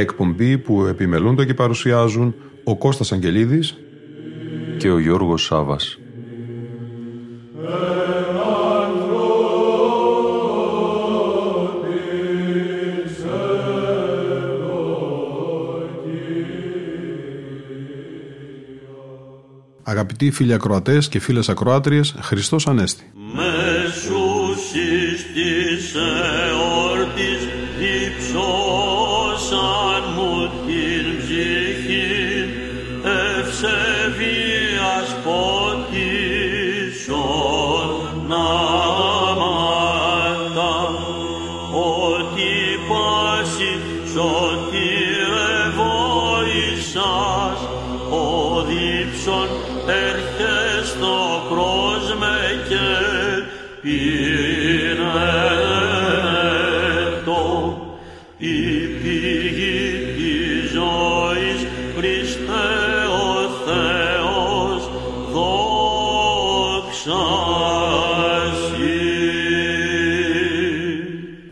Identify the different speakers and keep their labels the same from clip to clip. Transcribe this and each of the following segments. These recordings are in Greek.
Speaker 1: εκπομπή που επιμελούνται και παρουσιάζουν ο Κώστας Αγγελίδης και ο Γιώργος Σάβας. Αγαπητοί φίλοι ακροατές και φίλες ακροάτριες, Χριστός Ανέστη.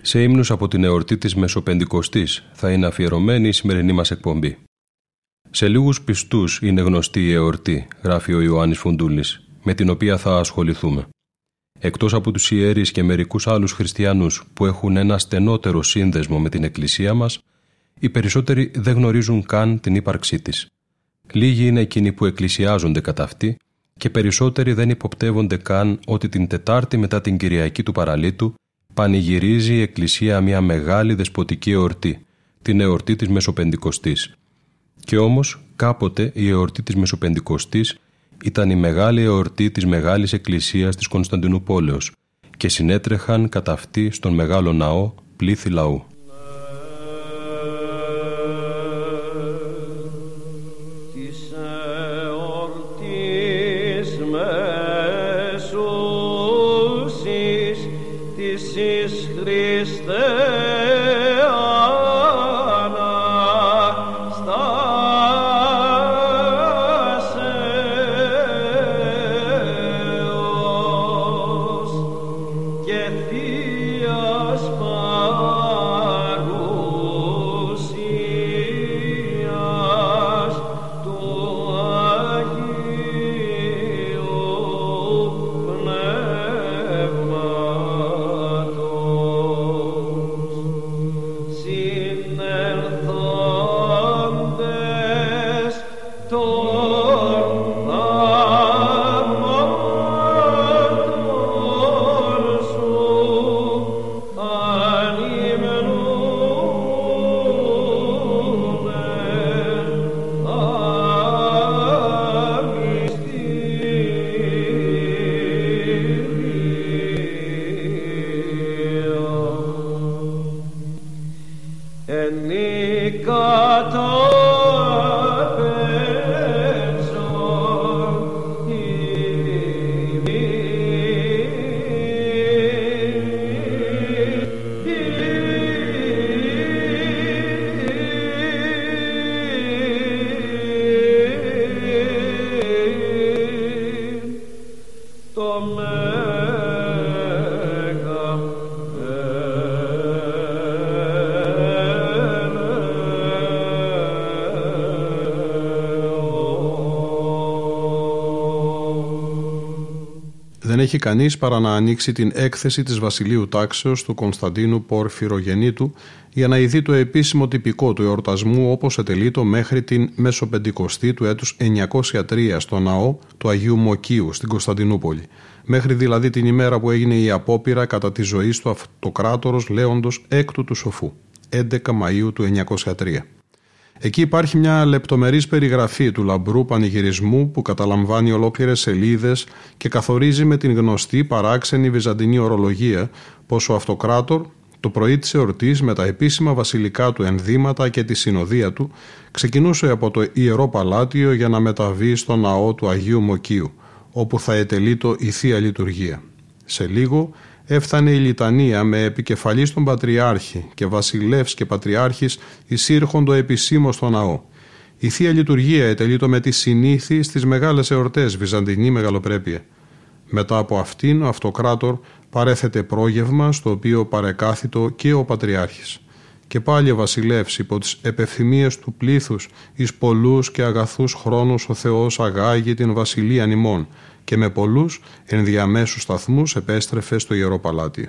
Speaker 1: Σε ύμνους από την εορτή της Μεσοπεντηκοστής θα είναι αφιερωμένη η σημερινή μας εκπομπή. Σε λίγους πιστούς είναι γνωστή η εορτή, γράφει ο Ιωάννης Φουντούλης, με την οποία θα ασχοληθούμε. Εκτός από τους ιερείς και μερικούς άλλους χριστιανούς που έχουν ένα στενότερο σύνδεσμο με την Εκκλησία μας, οι περισσότεροι δεν γνωρίζουν καν την ύπαρξή της. Λίγοι είναι εκείνοι που εκκλησιάζονται κατά αυτή και περισσότεροι δεν υποπτεύονται καν ότι την Τετάρτη μετά την Κυριακή του Παραλίτου πανηγυρίζει η Εκκλησία μια μεγάλη δεσποτική εορτή, την εορτή της Μεσοπεντηκοστής. Και όμως κάποτε η εορτή της Μεσοπεντηκοστής ήταν η μεγάλη εορτή της Μεγάλης Εκκλησίας της Κωνσταντινούπολεως και συνέτρεχαν κατά αυτή στον Μεγάλο Ναό πλήθη λαού. Έχει κανείς παρά να ανοίξει την έκθεση της Βασιλείου Τάξεως του Κωνσταντίνου Πορφυρογεννήτου για να ειδεί το επίσημο τυπικό του εορτασμού όπως ετελείτο μέχρι την Μεσοπεντηκοστή του έτους 903 στο ναό του Αγίου Μοκίου στην Κωνσταντινούπολη, μέχρι δηλαδή την ημέρα που έγινε η απόπειρα κατά τη ζωή του αυτοκράτορος Λέοντος έκτου του Σοφού, 11 Μαΐου του 903.
Speaker 2: Εκεί υπάρχει μια λεπτομερής περιγραφή του λαμπρού πανηγυρισμού που καταλαμβάνει ολόκληρες σελίδες και καθορίζει με την γνωστή παράξενη βυζαντινή ορολογία πως ο αυτοκράτορ το πρωί της εορτής με τα επίσημα βασιλικά του ενδύματα και τη συνοδεία του ξεκινούσε από το Ιερό Παλάτιο για να μεταβεί στο ναό του Αγίου Μοκίου όπου θα ετελείτο η Θεία Λειτουργία. Σε λίγο έφτανε η λιτανία με επικεφαλή στον Πατριάρχη και βασιλεύς και πατριάρχης εισήρχοντο επισήμως στο ναό. Η Θεία Λειτουργία ετελείτο με τη συνήθη στις μεγάλες εορτές Βυζαντινή Μεγαλοπρέπεια. Μετά από αυτήν ο αυτοκράτορ παρέθετε πρόγευμα στο οποίο παρεκάθητο και ο Πατριάρχης. Και πάλι ο βασιλεύς υπό τις επευθυμίες του πλήθους εις πολλούς και αγαθούς χρόνους ο Θεός αγάγει την βασιλεία νημών και με πολλούς ενδιαμέσους σταθμούς επέστρεφε στο Ιερό Παλάτι.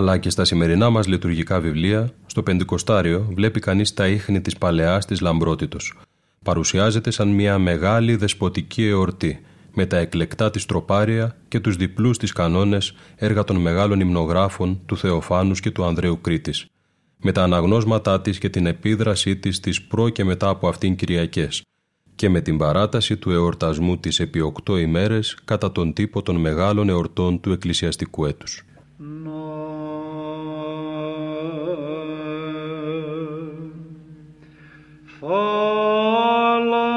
Speaker 3: Αλλά και στα σημερινά μας λειτουργικά βιβλία, στο Πεντηκοστάριο βλέπει κανείς τα ίχνη της παλαιάς της λαμπρότητος. Παρουσιάζεται σαν μια μεγάλη δεσποτική εορτή, με τα εκλεκτά της τροπάρια και τους διπλούς της κανόνες έργα των μεγάλων υμνογράφων του Θεοφάνους και του Ανδρέου Κρήτης, με τα αναγνώσματά της και την επίδρασή της στις προ και μετά από αυτήν Κυριακές, και με την παράταση του εορτασμού της επί οκτώ ημέρες κατά τον τύπο των μεγάλων εορτών του εκκλησιαστικού έτους.
Speaker 4: Allah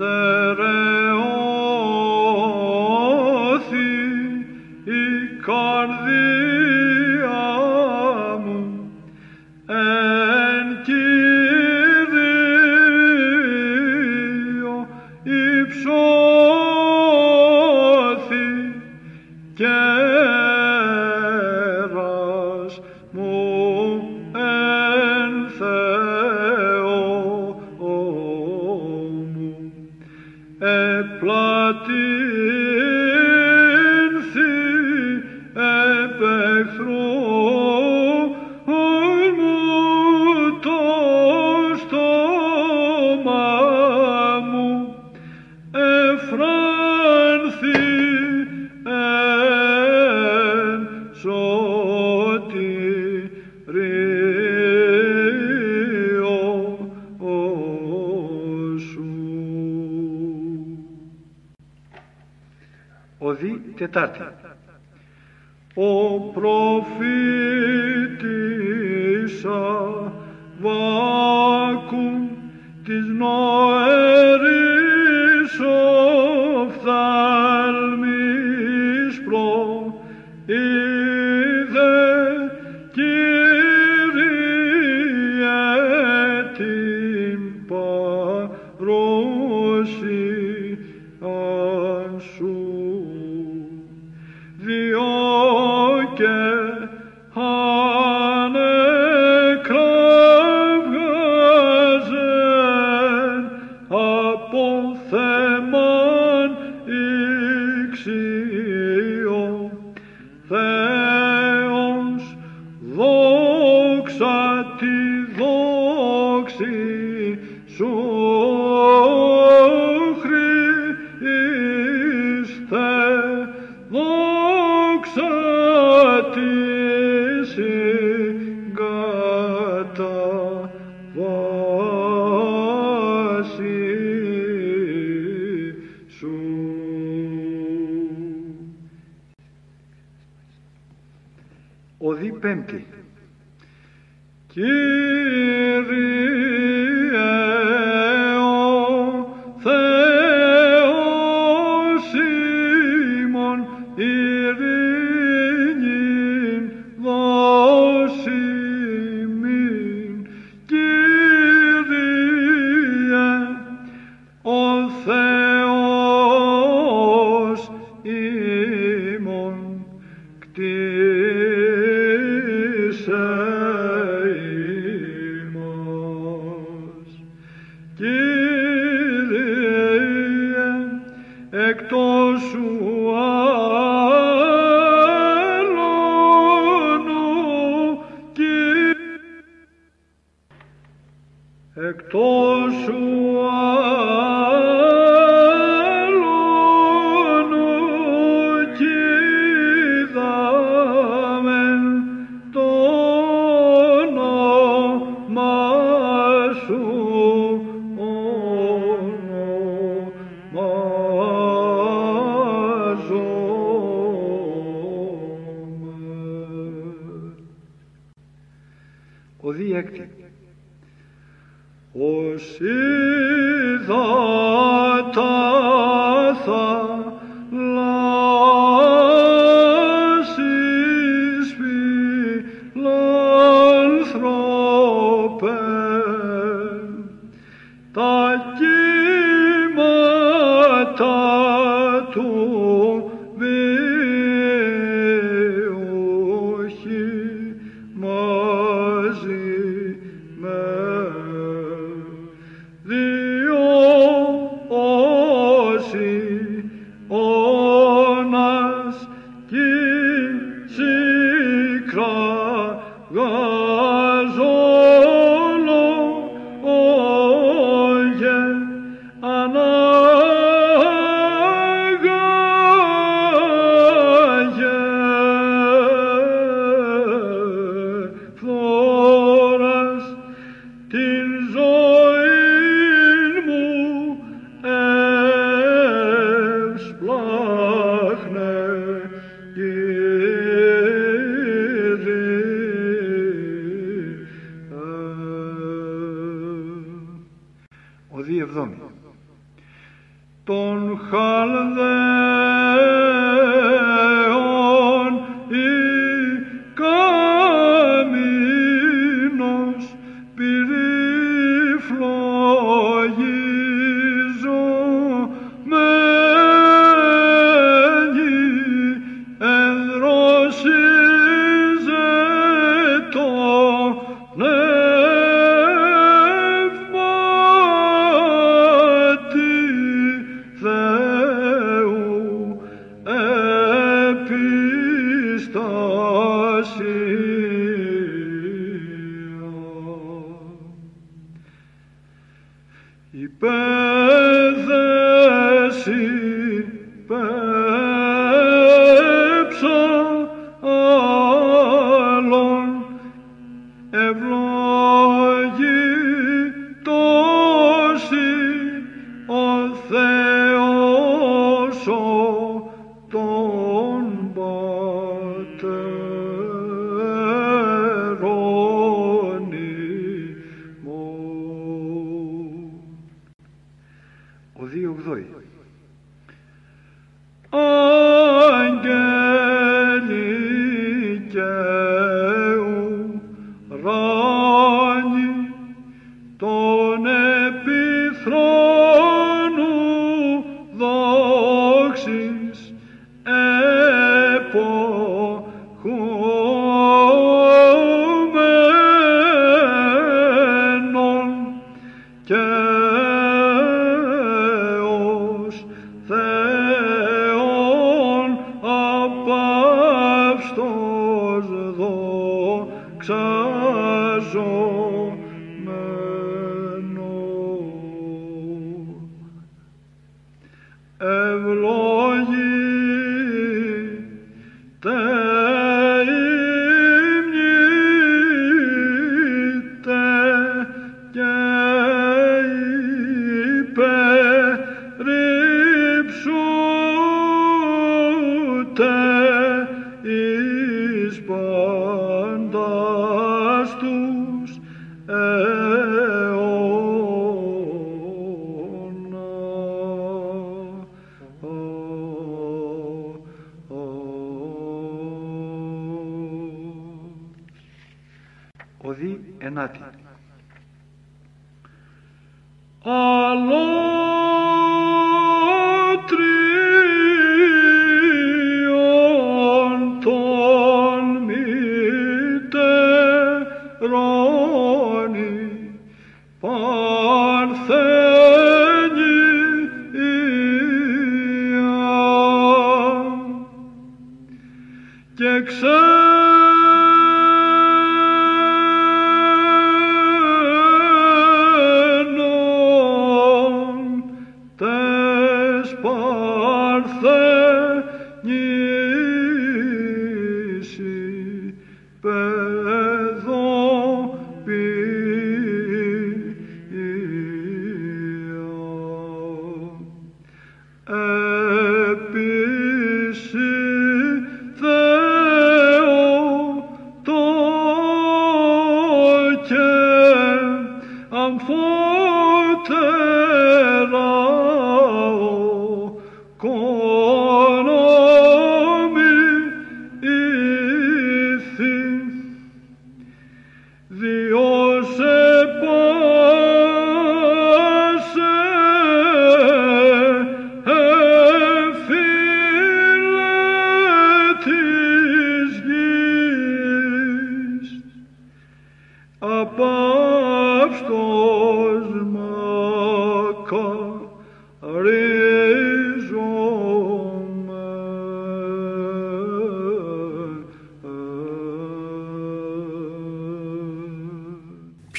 Speaker 4: Τετάρτη. Προ εκτός σου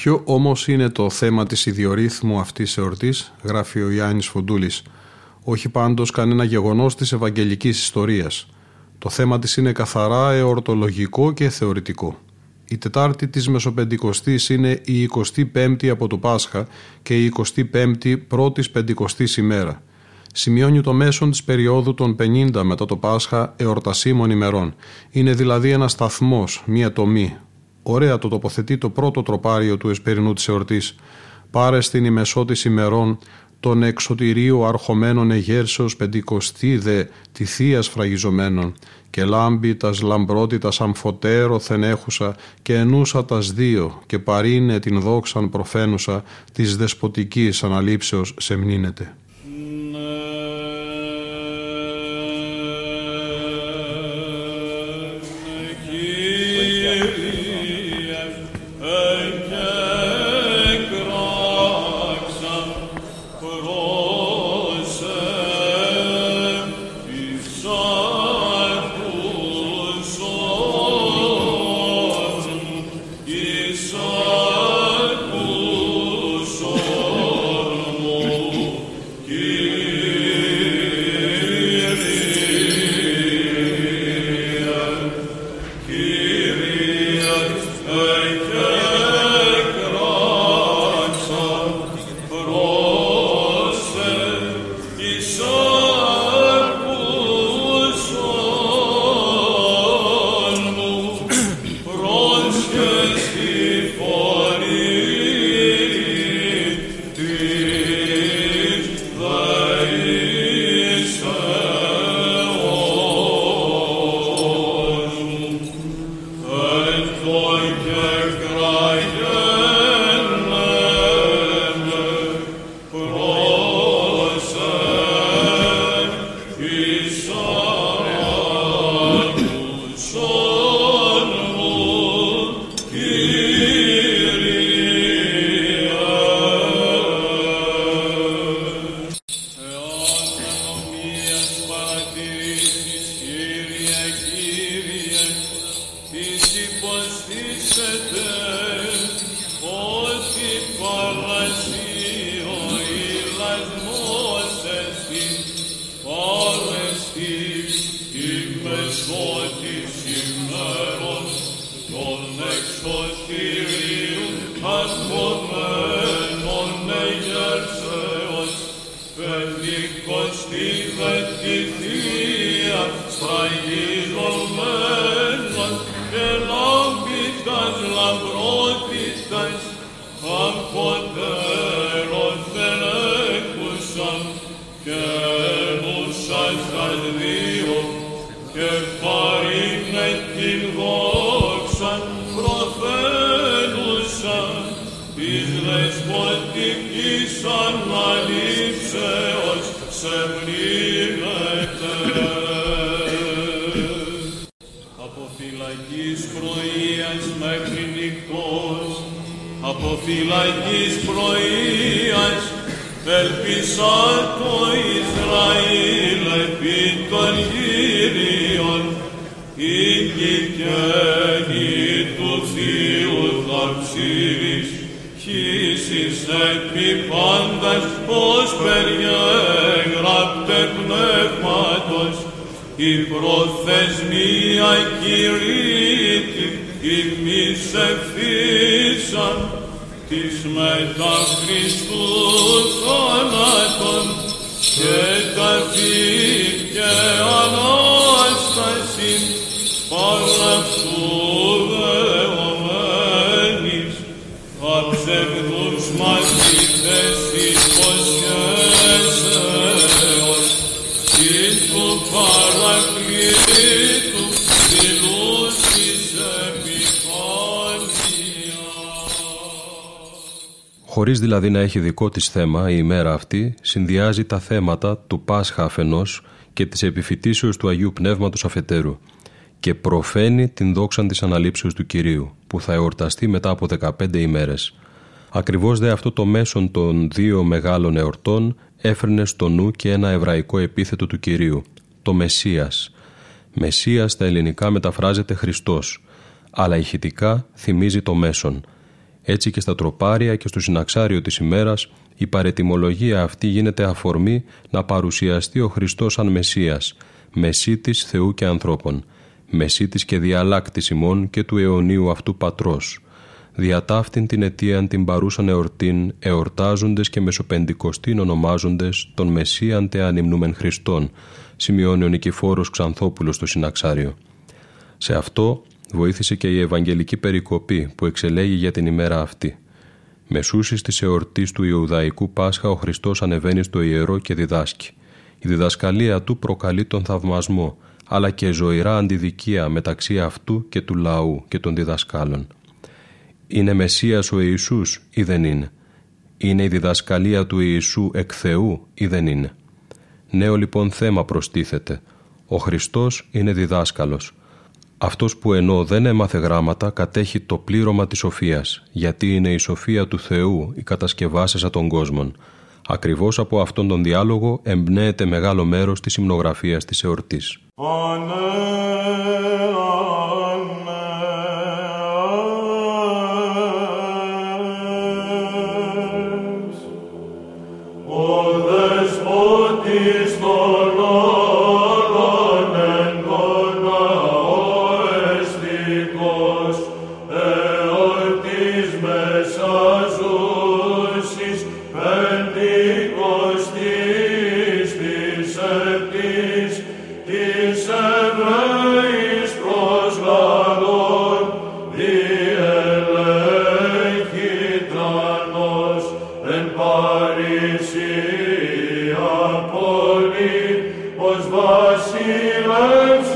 Speaker 1: Ποιο όμως είναι το θέμα της ιδιορύθμου αυτής εορτής, γράφει ο Ιάννης Φοντούλης. Όχι πάντως κανένα γεγονός της ευαγγελικής ιστορίας. Το θέμα της είναι καθαρά εορτολογικό και θεωρητικό. Η Τετάρτη της Μεσοπεντηκοστής είναι η 25η από το Πάσχα και η 25η πρώτης Πεντηκοστής ημέρα. Σημειώνει το μέσον της περίοδου των 50 μετά το Πάσχα εορτασίμων ημερών. Είναι δηλαδή ένας σταθμός, μία τομή. Ωραία το τοποθετεί το πρώτο τροπάριο του εσπερινού της εορτής. Πάρε στην ημεσό της ημερών τον εξωτηρίου αρχομένων εγέρσεως πεντηκοστή δε τη θεία φραγιζομένων και λάμπει τας λαμπρότητας αμφωτέρο θενέχουσα και ενούσα τας δύο και παρήνε την δόξαν προφένουσα της δεσποτικής αναλήψεως σεμνύνεται. Φυλακής πρωίας ελπίσα το Ισραήλ επί πάντας ως περιέγραπτε πνεύματος η προθεσμία κηρύττει ημείς ευθύσαν της μετά Χριστού θάνατον και τα και Ανάσταση
Speaker 3: Χωρίς δηλαδή να έχει δικό της θέμα, η ημέρα αυτή συνδυάζει τα θέματα του Πάσχα αφενός και της επιφυτίσεως του Αγίου Πνεύματος αφετέρου και προφαίνει την δόξα της αναλήψεως του Κυρίου, που θα εορταστεί μετά από 15 ημέρες. Ακριβώς δε αυτό το μέσον των δύο μεγάλων εορτών έφερνε στο νου και ένα εβραϊκό επίθετο του Κυρίου, το Μεσσίας. Μεσσίας στα ελληνικά μεταφράζεται Χριστός, αλλά ηχητικά θυμίζει το μέσον – έτσι και στα τροπάρια και στο συναξάριο της ημέρας η παρετιμολογία αυτή γίνεται αφορμή να παρουσιαστεί ο Χριστός σαν Μεσσίας, Μεσίτης Θεού και ανθρώπων, Μεσίτης και διαλάκτης ημών και του αιωνίου αυτού πατρός. Διατάφτην την αιτίαν την παρούσαν εορτήν, εορτάζοντες και μεσοπεντηκοστήν ονομάζοντες τον Μεσσίαν τε ανυμνούμεν Χριστόν, σημειώνει ο Νικηφόρος Ξανθόπουλος στο συναξάριο. Σε αυτό βοήθησε και η Ευαγγελική Περικοπή που εξελέγει για την ημέρα αυτή. Μεσούση της εορτής του Ιουδαϊκού Πάσχα ο Χριστός ανεβαίνει στο ιερό και διδάσκει. Η διδασκαλία του προκαλεί τον θαυμασμό, αλλά και ζωηρά αντιδικία μεταξύ αυτού και του λαού και των διδασκάλων. Είναι Μεσσίας ο Ιησούς ή δεν είναι; Είναι η διδασκαλία του Ιησού εκ Θεού ή δεν είναι; Νέο λοιπόν θέμα προστίθεται. Ο Χριστός είναι διδάσκαλος. Αυτός που ενώ δεν έμαθε γράμματα κατέχει το πλήρωμα της σοφίας, γιατί είναι η σοφία του Θεού η κατασκευάσεσα των κόσμων. Ακριβώς από αυτόν τον διάλογο εμπνέεται μεγάλο μέρος της υμνογραφίας της εορτής.
Speaker 5: Παρισία πολύ ως βασιλεύς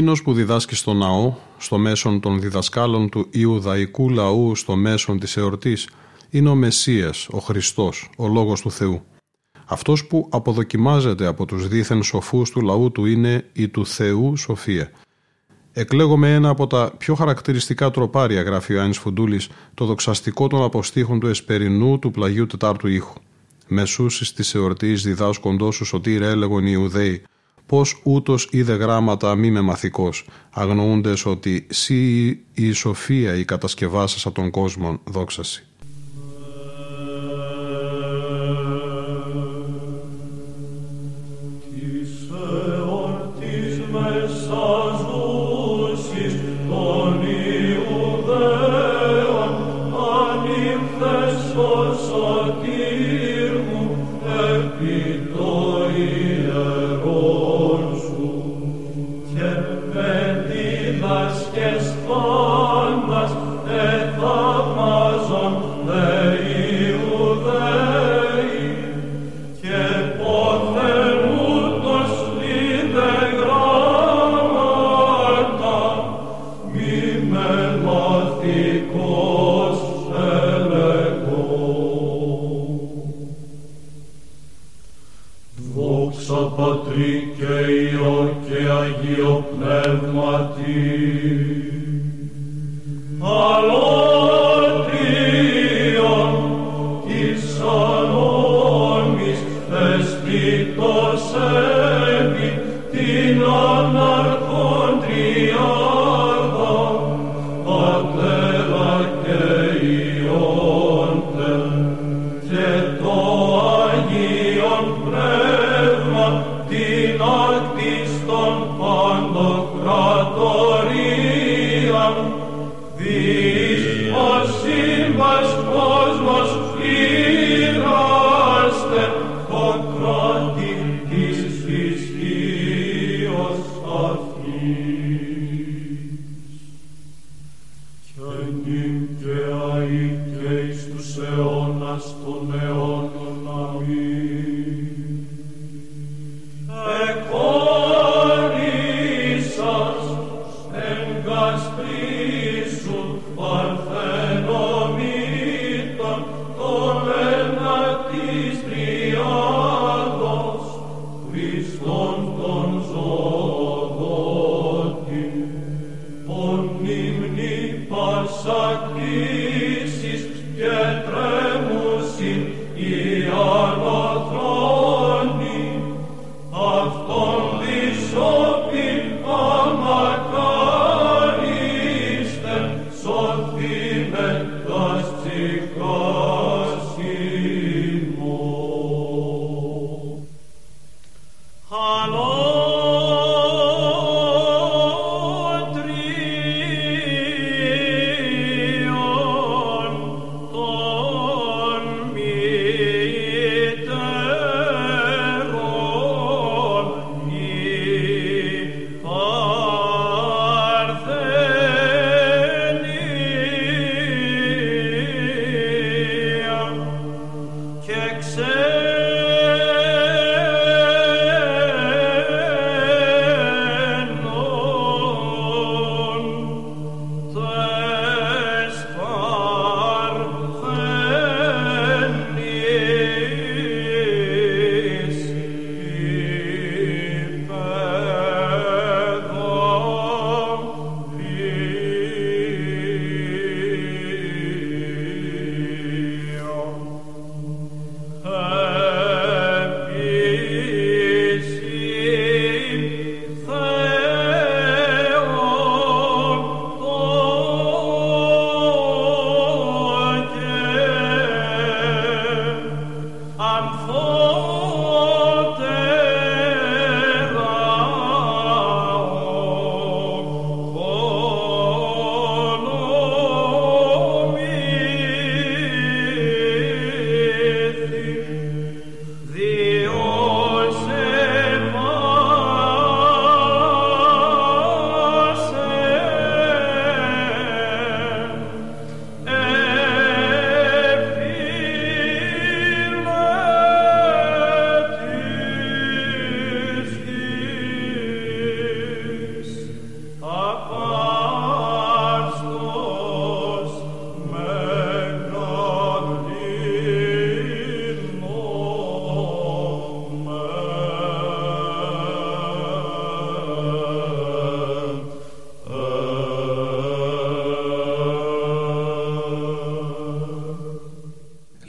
Speaker 5: Εκείνος που διδάσκει στο ναό, στο μέσον των διδασκάλων του Ιουδαϊκού λαού στο μέσον της εορτής, είναι ο Μεσσίας, ο Χριστός, ο Λόγος του Θεού. Αυτός που αποδοκιμάζεται από τους δίθεν σοφούς του λαού του είναι η του Θεού σοφία. Εκλέγομαι ένα από τα πιο χαρακτηριστικά τροπάρια, γράφει ο Άννης Φουντούλης, το δοξαστικό των αποστήχων του Εσπερινού του πλαγιού Τετάρτου ήχου. Μεσούσεις της εορτής διδάσκοντός σου σωτήρ έλεγον οι Ιουδαίοι, πως ούτως είδε γράμματα μη με μαθικός, αγνοούντες ότι «Σύ η σοφία η κατασκευάσασα των κόσμων δόξαση».
Speaker 1: Amen.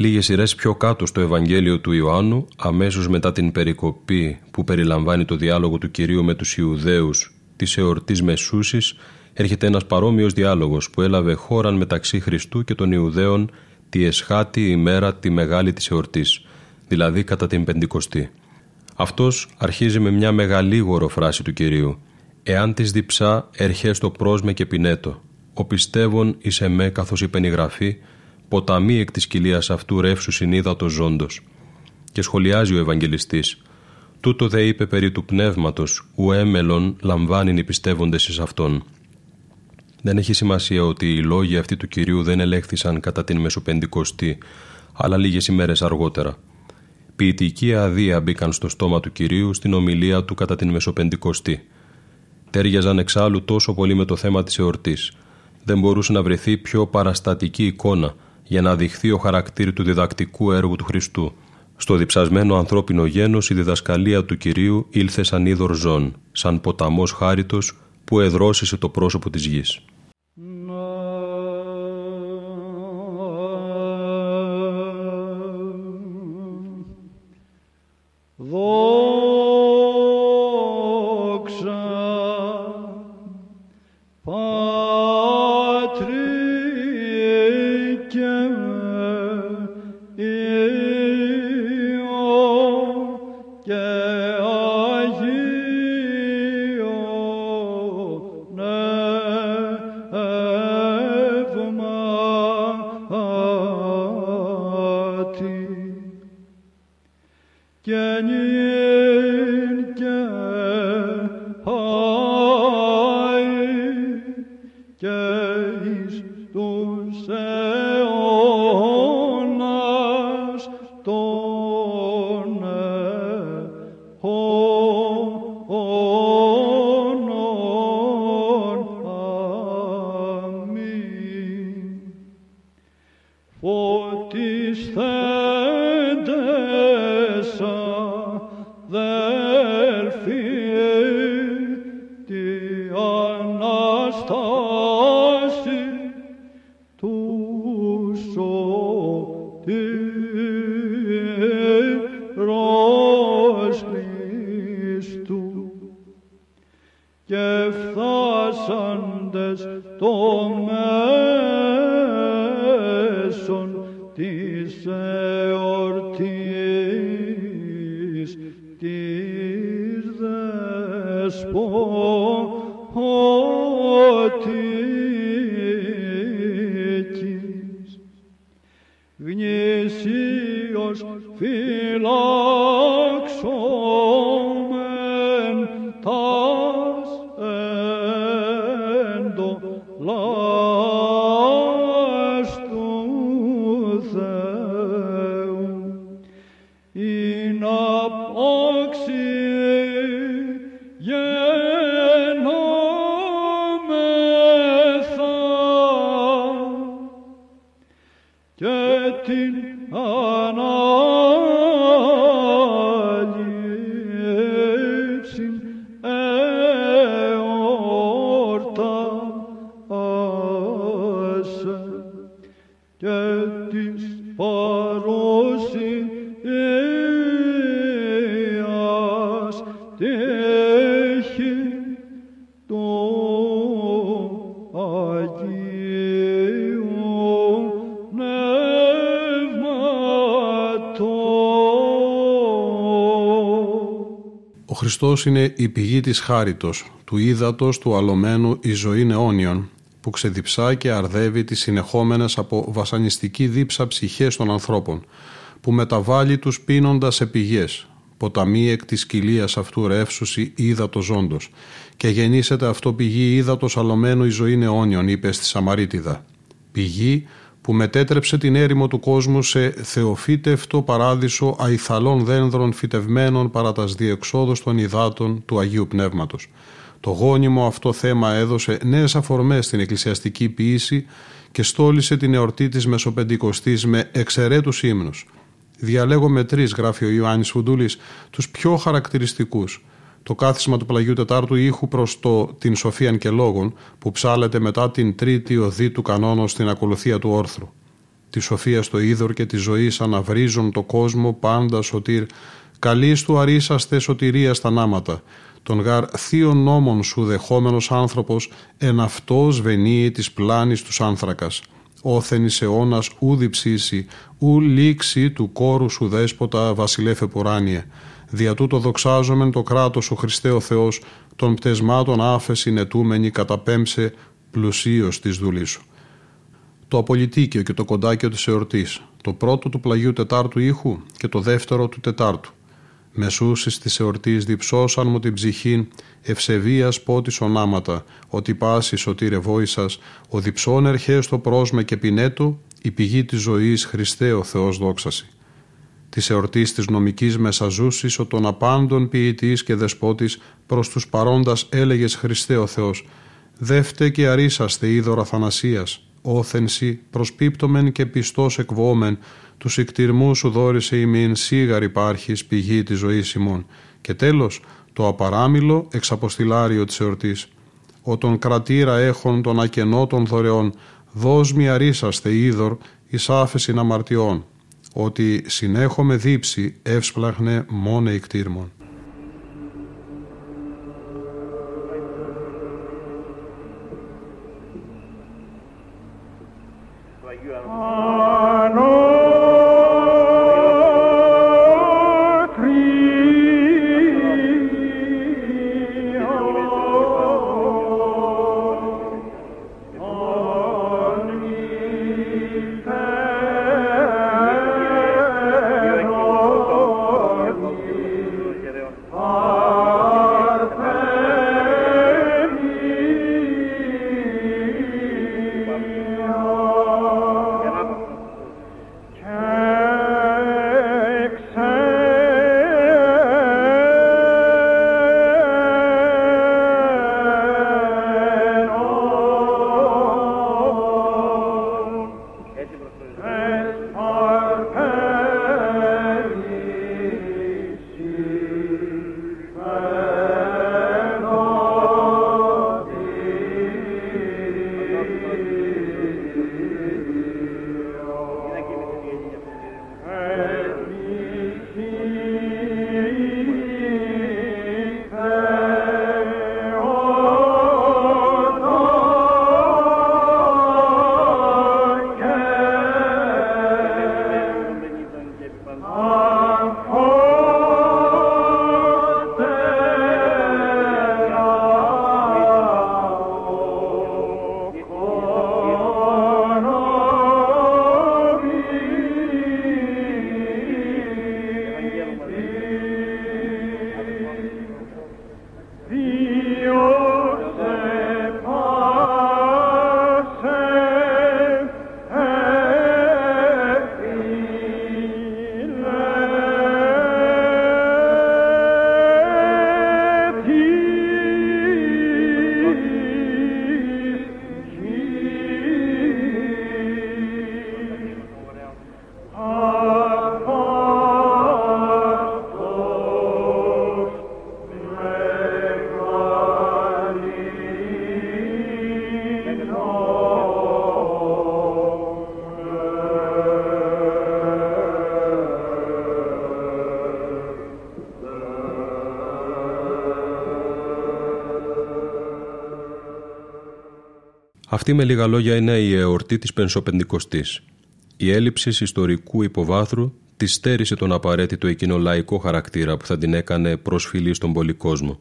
Speaker 3: Λίγες σειρές πιο κάτω στο Ευαγγέλιο του Ιωάννου, αμέσως μετά την περικοπή που περιλαμβάνει το διάλογο του Κυρίου με τους Ιουδαίους της εορτής Μεσούσης, έρχεται ένας παρόμοιος διάλογος που έλαβε χώραν μεταξύ Χριστού και των Ιουδαίων τη εσχάτη ημέρα τη μεγάλη της εορτής, δηλαδή κατά την Πεντηκοστή. Αυτός αρχίζει με μια μεγαλήγορο φράση του Κυρίου «Εάν της διψά ερχέστο πρόσμε και πινέτο, ο πιστεύων εις εμέ καθώς υπενιγραφή, ποταμί εκ της κοιλίας αυτού ρεύσου συνείδατο ζώντος». Και σχολιάζει ο Ευαγγελιστής «Τούτο δε είπε περί του πνεύματος, ου έμελον λαμβάνειν οι πιστεύοντες εις αυτόν». Δεν έχει σημασία ότι οι λόγοι αυτοί του Κυρίου δεν ελέγχθησαν κατά την Μεσοπεντηκοστή, αλλά λίγες ημέρες αργότερα. Ποιητική αδεία μπήκαν στο στόμα του Κυρίου στην ομιλία του κατά την Μεσοπεντηκοστή. Τέριαζαν εξάλλου τόσο πολύ με το θέμα της εορτής. Δεν μπορούσε να βρεθεί πιο παραστατική εικόνα για να δειχθεί ο χαρακτήρ του διδακτικού έργου του Χριστού,
Speaker 4: Στο διψασμένο ανθρώπινο γένος η διδασκαλία του Κυρίου ήλθε σαν είδωρ ζών, σαν ποταμός χάριτος που εδρώσισε το πρόσωπο της γης. is.
Speaker 5: Χριστός είναι η πηγή της χάριτος, του ύδατος, του αλωμένου η ζωή αιώνιων, που ξεδιψά και αρδεύει τις συνεχόμενες από βασανιστική δίψα ψυχές των ανθρώπων, που μεταβάλλει τους πίνοντας σε πηγές, ποταμί εκ της κοιλίας αυτού ρεύσουσι ύδατος ζώντος, και γεννήσεται αυτό πηγή ύδατος αλωμένου η ζωή αιώνιων, είπε στη Σαμαρίτιδα. Πηγή που μετέτρεψε την έρημο του κόσμου σε θεοφύτευτο παράδεισο αϊθαλών δένδρων φυτευμένων παρά τας διεξόδους των υδάτων του Αγίου Πνεύματος. Το γόνιμο αυτό θέμα έδωσε νέες αφορμές στην εκκλησιαστική ποιήση και στόλισε την εορτή της Μεσοπεντηκοστής με εξαιρέτους ύμνους. Διαλέγω με τρεις, γράφει ο Ιωάννης Φουντούλης, τους πιο χαρακτηριστικούς – το κάθισμα του Πλαγιού Τετάρτου ήχου προς το «Την Σοφίαν και Λόγων» που ψάλεται μετά την τρίτη οδή του κανόνου στην ακολουθία του όρθρου. Τη σοφία στο είδωρ και τη ζωή αναβρίζουν το κόσμο πάντα σωτήρ, καλείς του αρίσαστε σωτηρία στα νάματα, τον γαρ θείων νόμων σου δεχόμενος άνθρωπος, εν αυτός βενεί της πλάνης τους άνθρακας. Όθενης αιώνας ου διψήσει, ου λήξη του κόρου σου δέσποτα βασιλέφε πουράνιε. Δια τούτο δοξάζομεν το κράτος ο Χριστέ ο Θεός, των πτεσμάτων άφεση νετούμενη καταπέμψε πλουσίως της δουλής σου. Το απολυτίκιο και το κοντάκιο της εορτής, το πρώτο του πλαγιού τετάρτου ήχου και το δεύτερο του τετάρτου. Μεσούσεις της εορτής διψώσαν μου την ψυχήν, ευσεβίας πότης ονάματα, ότι πάσης σωτήρε βόησας, ο διψών ερχές στο πρόσμε και πινέτο, η πηγή της ζωής Χριστέ ο Θεός δόξαση της εορτής της νομικής μεσαζούσης ο των απάντων ποιητής και δεσπότης προς τους παρόντας έλεγες Χριστέ ο Θεός «Δεύτε και αρίσαστε είδωρα θανασίας, όθενση, προσπίπτομεν και πιστός εκβόμεν, τους ικτυρμούς σου δόρισε ημίν σίγαρ υπάρχεις πηγή της ζωής ημών. Και τέλος, το απαράμιλο εξαποστηλάριο της εορτής. Ο τον κρατήρα έχων των ακενό των δωρεών, δώσ' μη αρίσαστε είδωρ εις άφεσιν αμαρτιών, ότι συνέχομαι δίψη εύσπλαχνε μόνε ικτήρμων.
Speaker 3: Αυτή με λίγα λόγια είναι η εορτή της Πενσοπεντηκοστής. Η έλλειψη ιστορικού υποβάθρου της στέρισε τον απαραίτητο εκείνο λαϊκό χαρακτήρα που θα την έκανε προσφυλή στον πολυκόσμο.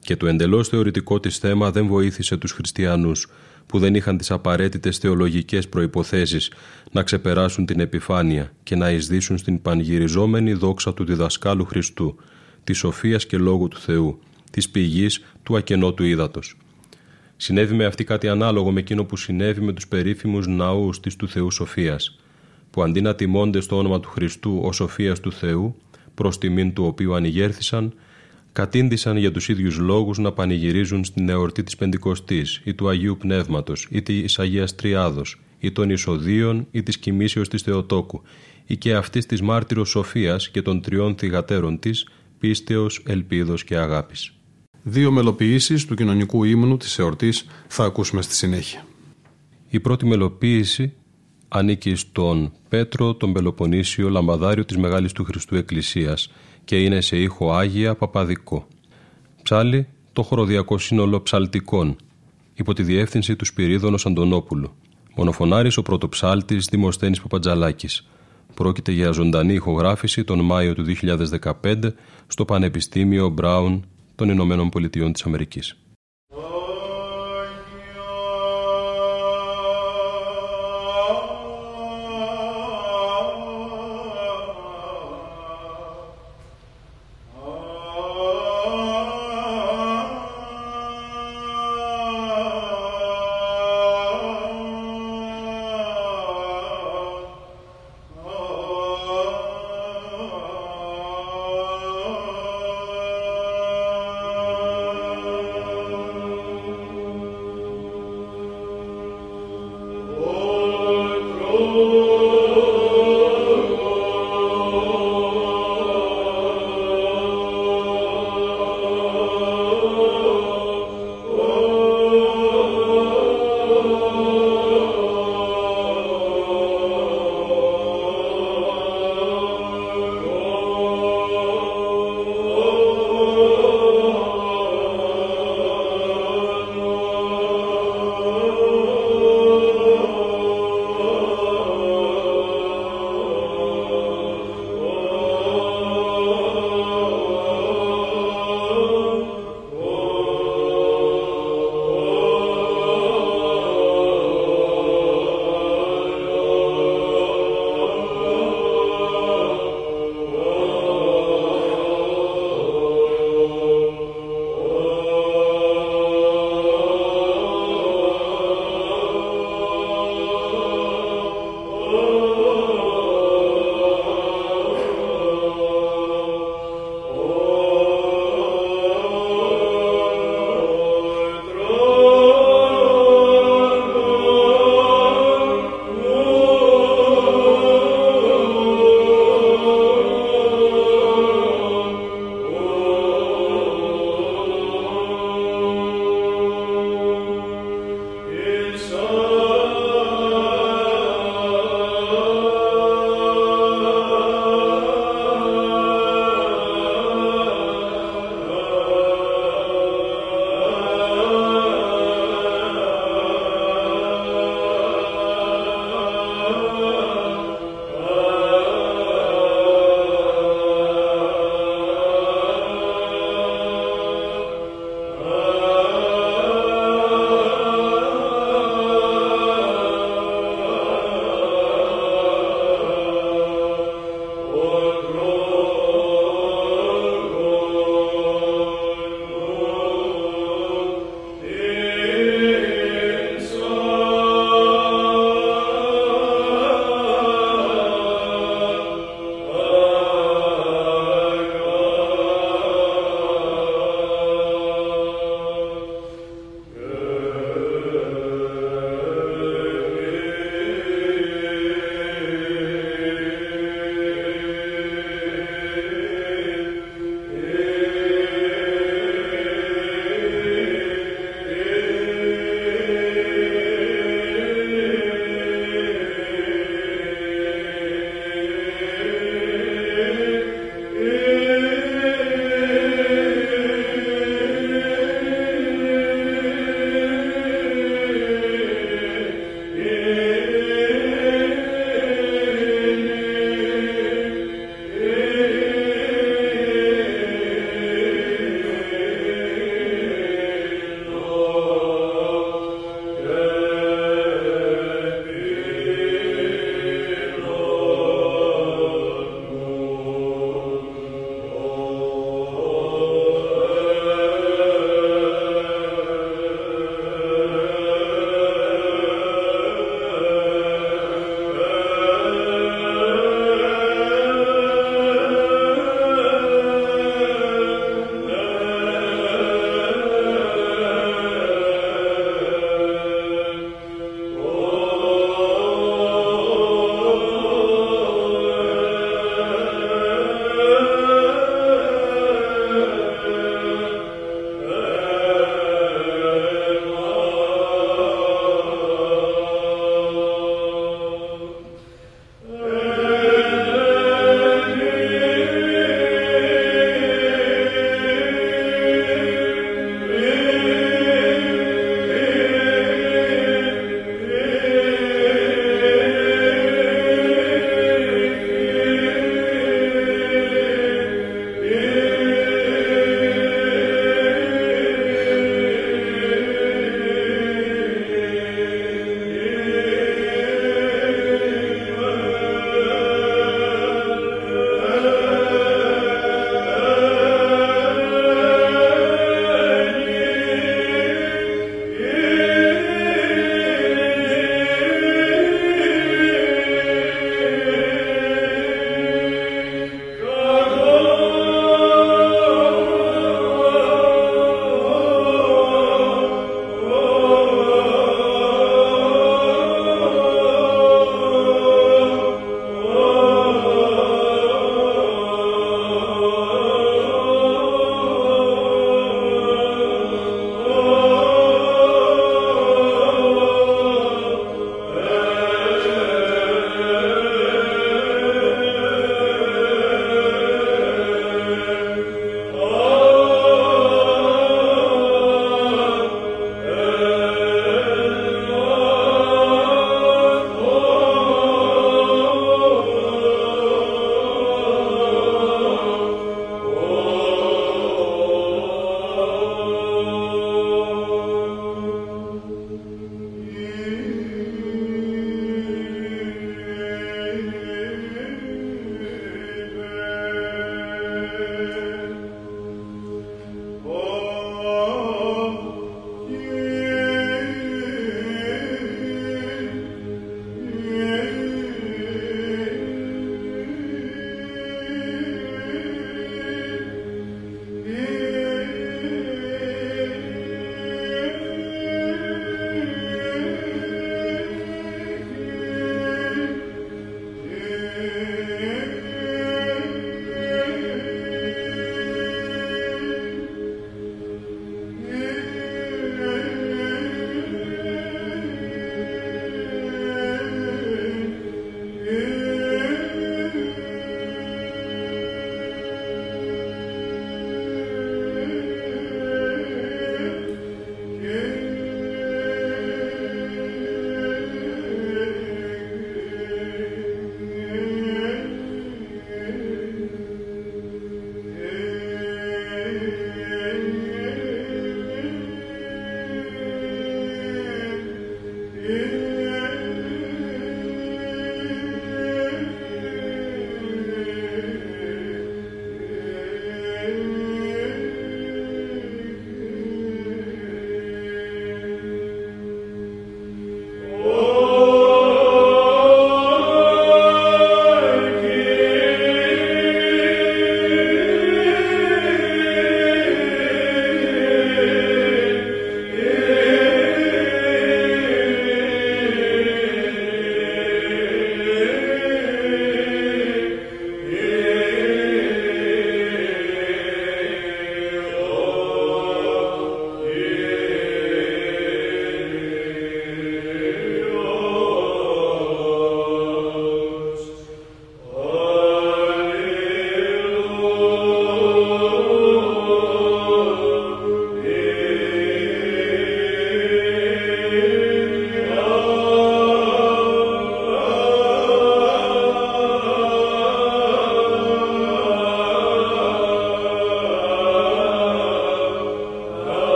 Speaker 3: Και το εντελώς θεωρητικό της θέμα δεν βοήθησε τους χριστιανούς που δεν είχαν τις απαραίτητες θεολογικές προϋποθέσεις να ξεπεράσουν την επιφάνεια και να εισδύσουν στην πανγυριζόμενη δόξα του διδασκάλου Χριστού, της σοφίας και λόγου του Θεού, της πηγής του ακενότου ύδατος. Συνέβη με αυτή κάτι ανάλογο με εκείνο που συνέβη με τους περίφημους ναούς της του Θεού Σοφίας, που αντί να τιμώνται στο όνομα του Χριστού ως Σοφίας του Θεού, προς τιμήν του οποίου ανηγέρθησαν, κατήντησαν για τους ίδιους λόγους να πανηγυρίζουν στην εορτή της Πεντηκοστής ή του Αγίου Πνεύματος ή της Αγίας Τριάδος ή των Ισοδίων ή της Κοιμήσεως της Θεοτόκου ή και αυτής της μάρτυρος Σοφίας και των τριών θυγατέρων της, πίστεως, ελπίδος και αγάπης.
Speaker 5: Δύο μελοποιήσεις του κοινωνικού ύμνου της εορτής θα ακούσουμε στη συνέχεια.
Speaker 3: Η πρώτη μελοποίηση ανήκει στον Πέτρο τον Πελοποννήσιο λαμπαδάριο της Μεγάλης του Χριστού Εκκλησίας και είναι σε ήχο Άγια Παπαδικό. Ψάλι το χοροδιακό σύνολο ψαλτικών υπό τη διεύθυνση του Σπυρίδωνος Αντωνόπουλου. Μονοφωνάρης ο πρωτοψάλτης Δημοσθένης Παπατζαλάκης. Πρόκειται για ζωντανή ηχογράφηση τον Μάιο του 2015 στο Πανεπιστήμιο Μπράουν των Ηνωμένων Πολιτειών της Αμερικής.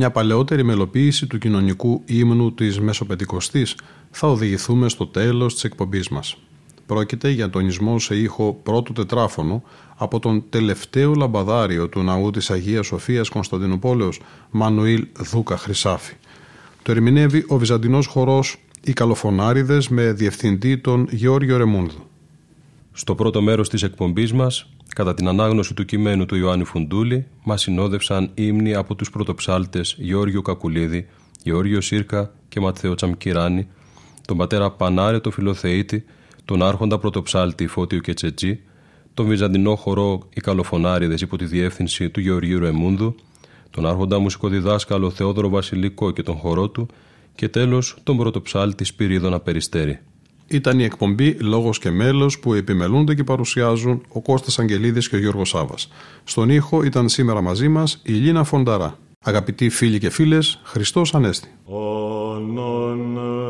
Speaker 5: Μια παλαιότερη μελοποίηση του κοινωνικού ύμνου της Μεσοπεντηκοστής θα οδηγηθούμε στο τέλος της εκπομπής μας. Πρόκειται για τονισμό σε ήχο πρώτου τετράφωνου από τον τελευταίο λαμπαδάριο του ναού της Αγίας Σοφίας Κωνσταντινούπολεως Μανουήλ Δούκα Χρυσάφη. Το ερμηνεύει ο Βυζαντινός χορός «Οι Καλοφωνάριδες» με διευθυντή τον Γεώργιο Ρεμούνδου.
Speaker 3: Στο πρώτο μέρος της εκπομπής μας, κατά την ανάγνωση του κειμένου του Ιωάννη Φουντούλη, μας συνόδευσαν ύμνοι από τους πρωτοψάλτες Γεώργιο Κακουλίδη, Γεώργιο Σύρκα και Ματθαίο Τσαμκυράνη, τον πατέρα Πανάρε το Φιλοθεήτη, τον άρχοντα πρωτοψάλτη Φώτιο Κετσετζή, τον βυζαντινό χορό Οι Καλοφωνάριδες υπό τη διεύθυνση του Γεωργίου Ρεμούντου, τον άρχοντα μουσικοδιδάσκαλο Θεόδωρο Βασιλικό και τον χορό του και τέλος τον πρωτοψάλτη Σπυρίδωνα Περιστέρη.
Speaker 5: Ήταν η εκπομπή Λόγος και Μέλος που επιμελούνται και παρουσιάζουν ο Κώστας Αγγελίδης και ο Γιώργος Σάβας. Στον ήχο ήταν σήμερα μαζί μας η Λίνα Φονταρά. Αγαπητοί φίλοι και φίλες, Χριστός Ανέστη.
Speaker 1: Ανανέ.